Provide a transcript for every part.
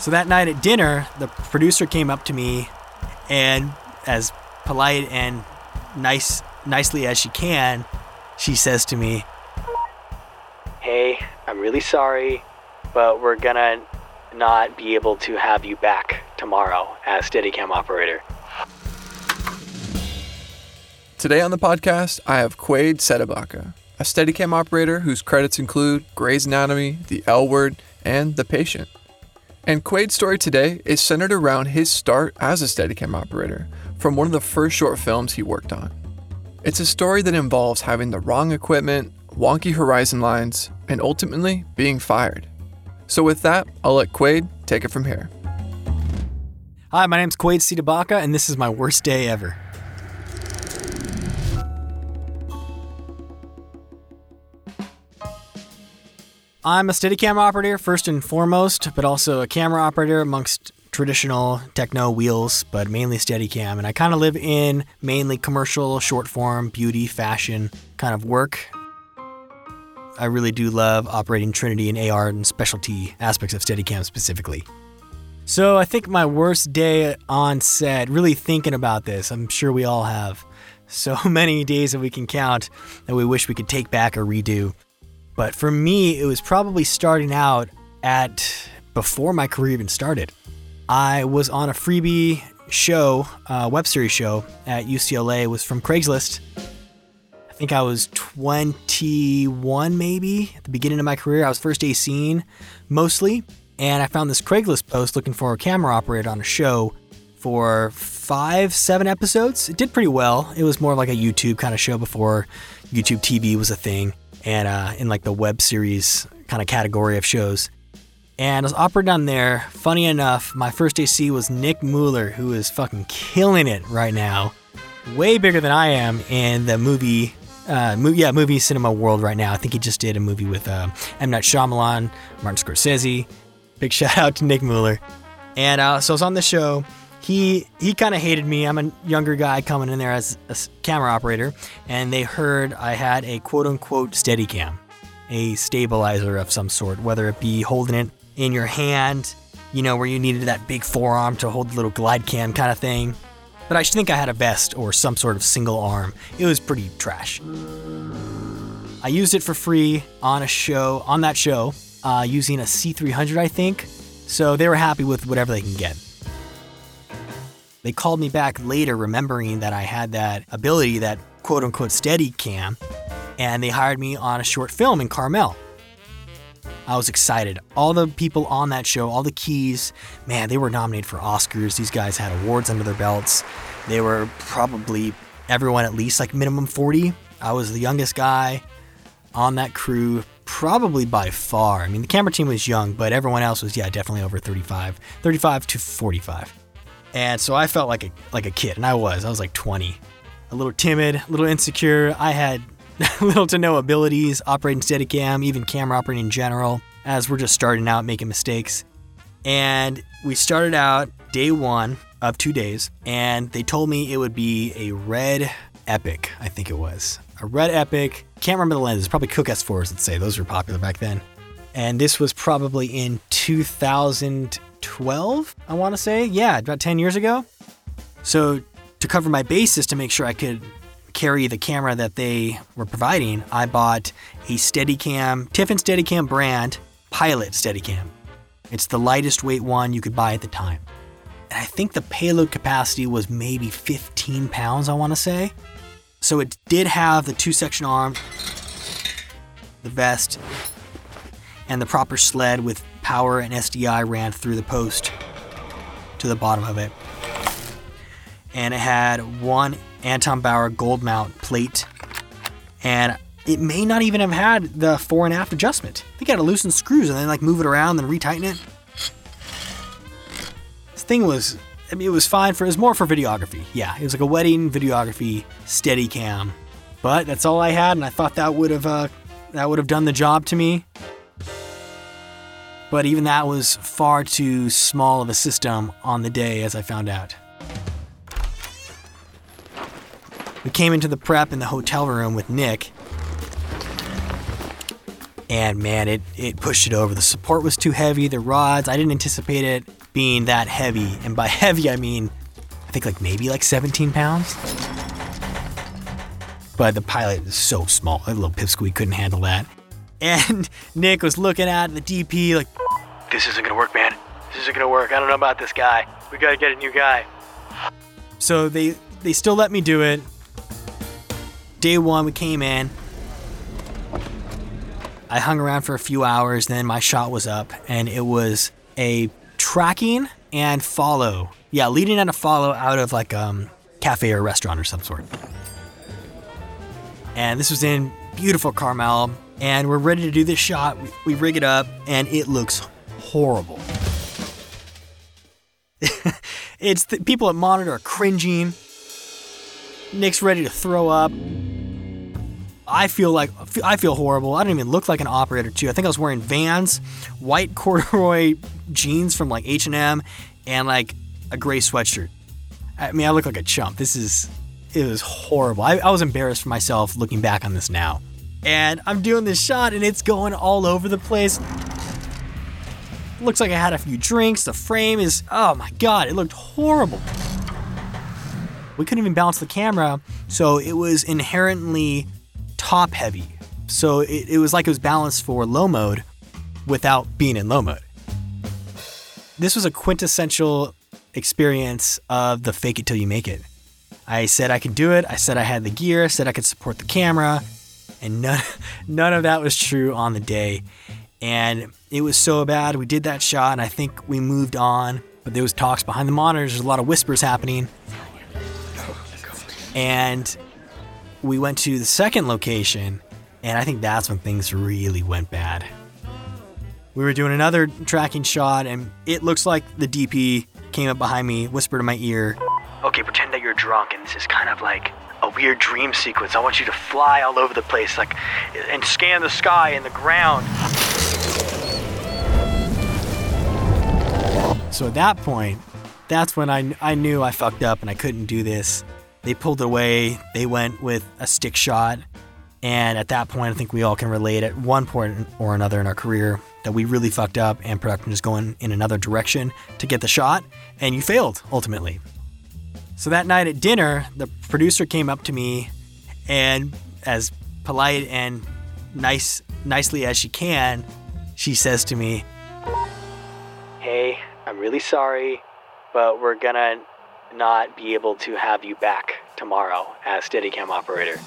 So that night at dinner, the producer came up to me and as polite and nice nicely as she can, she says to me, "Hey, I'm really sorry, but we're going to not be able to have you back tomorrow as Steadicam operator." Today on the podcast, I have Quaid Cde Baca, a Steadicam operator whose credits include Grey's Anatomy, The L Word, and The Patient. And Quaid's story today is centered around his start as a Steadicam operator from one of the first short films he worked on. It's a story that involves having the wrong equipment, wonky horizon lines, and ultimately being fired. So, with that, I'll let Quaid take it from here. Hi, my name's Quaid Cde Baca, and this is my worst day ever. I'm a Steadicam operator first and foremost, but also a camera operator amongst traditional techno wheels, but mainly Steadicam. And I kind of live in mainly commercial, short form, beauty, fashion kind of work. I really do love operating Trinity and AR and specialty aspects of Steadicam specifically. So I think my worst day on set, really thinking about this, I'm sure we all have so many days that we can count that we wish we could take back or redo. But for me, it was probably starting out at before my career even started. I was on a freebie show, uh, web series show at UCLA. It was from Craigslist. I think I was 21 maybe at the beginning of my career. I was first day scene mostly, and I found this Craigslist post looking for a camera operator on a show for five, seven episodes. It did pretty well. It was more like a YouTube kind of show before YouTube TV was a thing and uh, in like the web series kind of category of shows. And I was operating on there. Funny enough, my first AC was Nick Mueller, who is fucking killing it right now. Way bigger than I am in the movie, uh, yeah, movie cinema world right now. I think he just did a movie with uh, M. Night Shyamalan, Martin Scorsese. Big shout out to Nick Mueller. And uh, so I was on the show, he he kind of hated me. I'm a younger guy coming in there as a camera operator, and they heard I had a quote unquote steady cam, a stabilizer of some sort, whether it be holding it in your hand, you know, where you needed that big forearm to hold the little glide cam kind of thing. But I think I had a vest or some sort of single arm. It was pretty trash. I used it for free on a show, on that show, uh, using a C300, I think. So they were happy with whatever they can get. They called me back later, remembering that I had that ability, that quote unquote steady cam, and they hired me on a short film in Carmel. I was excited. All the people on that show, all the keys, man, they were nominated for Oscars. These guys had awards under their belts. They were probably everyone at least like minimum 40. I was the youngest guy on that crew, probably by far. I mean, the camera team was young, but everyone else was, yeah, definitely over 35, 35 to 45. And so I felt like a like a kid, and I was. I was like 20, a little timid, a little insecure. I had little to no abilities operating Steadicam, even camera operating in general, as we're just starting out making mistakes. And we started out day one of two days, and they told me it would be a red epic. I think it was a red epic. Can't remember the lenses. Probably Cooke S4s. Let's say those were popular back then. And this was probably in 2000. 12, I want to say. Yeah, about 10 years ago. So, to cover my bases to make sure I could carry the camera that they were providing, I bought a Steadicam, Tiffen Steadicam brand Pilot Steadicam. It's the lightest weight one you could buy at the time. And I think the payload capacity was maybe 15 pounds, I want to say. So it did have the two section arm, the vest, and the proper sled with power and SDI ran through the post to the bottom of it. And it had one Anton Bauer gold mount plate. And it may not even have had the fore and aft adjustment. They got to loosen screws and then like move it around and retighten it. This thing was, I mean, it was fine for, it was more for videography. Yeah, it was like a wedding videography steady cam. But that's all I had, and I thought that would have, uh, that would have done the job to me. But even that was far too small of a system on the day, as I found out. We came into the prep in the hotel room with Nick, And man, it, it pushed it over. The support was too heavy, the rods, I didn't anticipate it being that heavy. And by heavy, I mean, I think like maybe like 17 pounds. But the pilot is so small, a little pipsqueak couldn't handle that. And Nick was looking at the DP like, this isn't gonna work, man. This isn't gonna work. I don't know about this guy. We gotta get a new guy. So they they still let me do it. Day one, we came in. I hung around for a few hours, then my shot was up, and it was a tracking and follow. Yeah, leading and a follow out of like um cafe or restaurant or some sort. And this was in beautiful Carmel, and we're ready to do this shot. We, we rig it up, and it looks horrible. it's the people at monitor are cringing. Nick's ready to throw up. I feel like I feel horrible. I don't even look like an operator too. I think I was wearing Vans, white corduroy jeans from like H&M, and like a gray sweatshirt. I mean, I look like a chump. This is it was horrible. I, I was embarrassed for myself looking back on this now. And I'm doing this shot, and it's going all over the place. Looks like I had a few drinks. The frame is, oh my god, it looked horrible. We couldn't even balance the camera, so it was inherently top heavy. So it, it was like it was balanced for low mode without being in low mode. This was a quintessential experience of the fake it till you make it. I said I could do it. I said I had the gear. I said I could support the camera. And none, none of that was true on the day. And it was so bad. We did that shot, and I think we moved on. But there was talks behind the monitors. There's a lot of whispers happening. And we went to the second location, and I think that's when things really went bad. We were doing another tracking shot, and it looks like the DP came up behind me, whispered in my ear, Okay, pretend drunk, and this is kind of like a weird dream sequence. I want you to fly all over the place, like, and scan the sky and the ground. So at that point, that's when I, I knew I fucked up and I couldn't do this. They pulled away. They went with a stick shot. And at that point, I think we all can relate at one point or another in our career that we really fucked up and production is going in another direction to get the shot. And you failed ultimately. So that night at dinner, the producer came up to me and, as polite and nice, nicely as she can, she says to me, Hey, I'm really sorry, but we're gonna not be able to have you back tomorrow as Steadicam operator.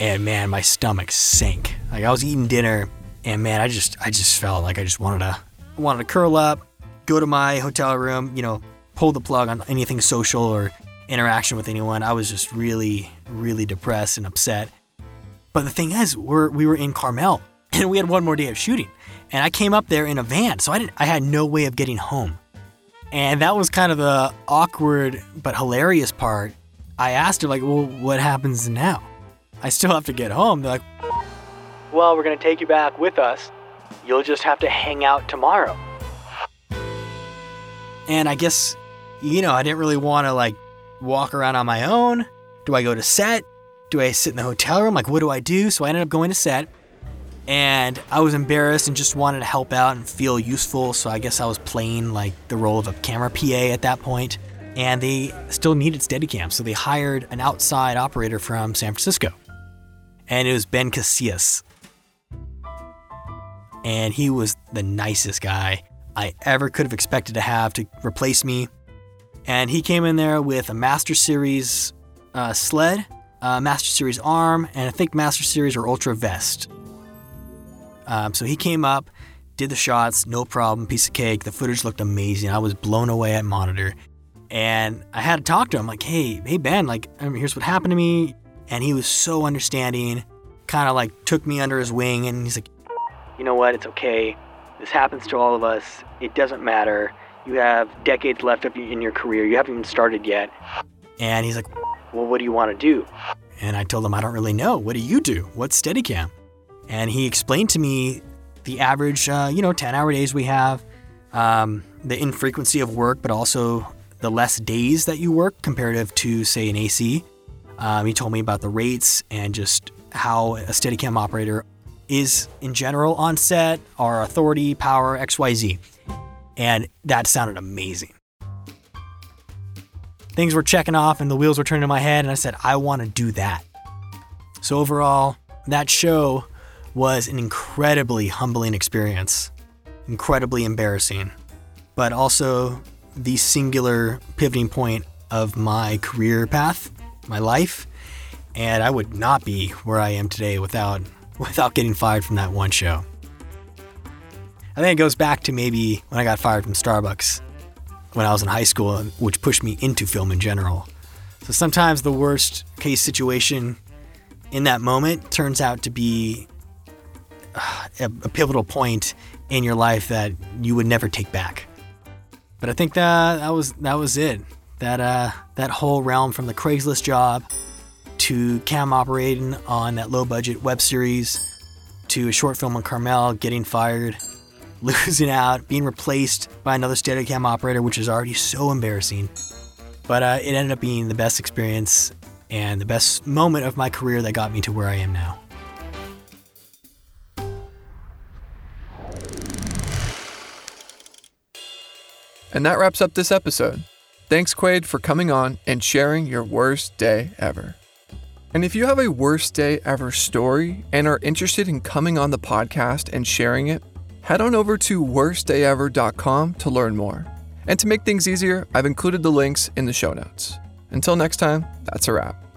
And man, my stomach sank. Like I was eating dinner, and man, I just I just felt like I just wanted to I wanted to curl up, go to my hotel room, you know, pull the plug on anything social or interaction with anyone. I was just really, really depressed and upset. But the thing is, we're we were in Carmel, and we had one more day of shooting, and I came up there in a van, so I didn't I had no way of getting home. And that was kind of the awkward but hilarious part. I asked her, like, well, what happens now? I still have to get home. They're like, well, we're going to take you back with us. You'll just have to hang out tomorrow. And I guess, you know, I didn't really want to, like, walk around on my own. Do I go to set? Do I sit in the hotel room? Like, what do I do? So I ended up going to set and I was embarrassed and just wanted to help out and feel useful. So I guess I was playing like the role of a camera PA at that point. And they still needed Steadicam, so they hired an outside operator from San Francisco, and it was Ben Casillas. And he was the nicest guy I ever could have expected to have to replace me. And he came in there with a Master Series uh, sled, uh, Master Series arm, and I think Master Series or Ultra vest. Um, so he came up, did the shots, no problem, piece of cake. The footage looked amazing. I was blown away at monitor, and I had to talk to him like, "Hey, hey Ben, like, um, here's what happened to me," and he was so understanding, kind of like took me under his wing, and he's like, "You know what? It's okay. This happens to all of us. It doesn't matter. You have decades left in your career. You haven't even started yet." And he's like, "Well, what do you want to do?" And I told him, "I don't really know. What do you do? What's Steadicam?" and he explained to me the average, uh, you know, 10 hour days we have, um, the infrequency of work, but also the less days that you work comparative to, say, an AC. Um, he told me about the rates and just how a Steadicam operator is in general on set our authority, power, XYZ. And that sounded amazing. Things were checking off and the wheels were turning in my head, and I said, I want to do that. So, overall, that show was an incredibly humbling experience, incredibly embarrassing, but also the singular pivoting point of my career path, my life, and I would not be where I am today without without getting fired from that one show. I think it goes back to maybe when I got fired from Starbucks when I was in high school, which pushed me into film in general. So sometimes the worst case situation in that moment turns out to be uh, a, pivotal point in your life that you would never take back. But I think that that was that was it. That uh, that whole realm from the Craigslist job to cam operating on that low budget web series to a short film on Carmel, getting fired, losing out, being replaced by another Steadicam operator, which is already so embarrassing. But uh, it ended up being the best experience and the best moment of my career that got me to where I am now. And that wraps up this episode. Thanks, Quaid, for coming on and sharing your worst day ever. And if you have a worst day ever story and are interested in coming on the podcast and sharing it, head on over to worstdayever.com to learn more. And to make things easier, I've included the links in the show notes. Until next time, that's a wrap.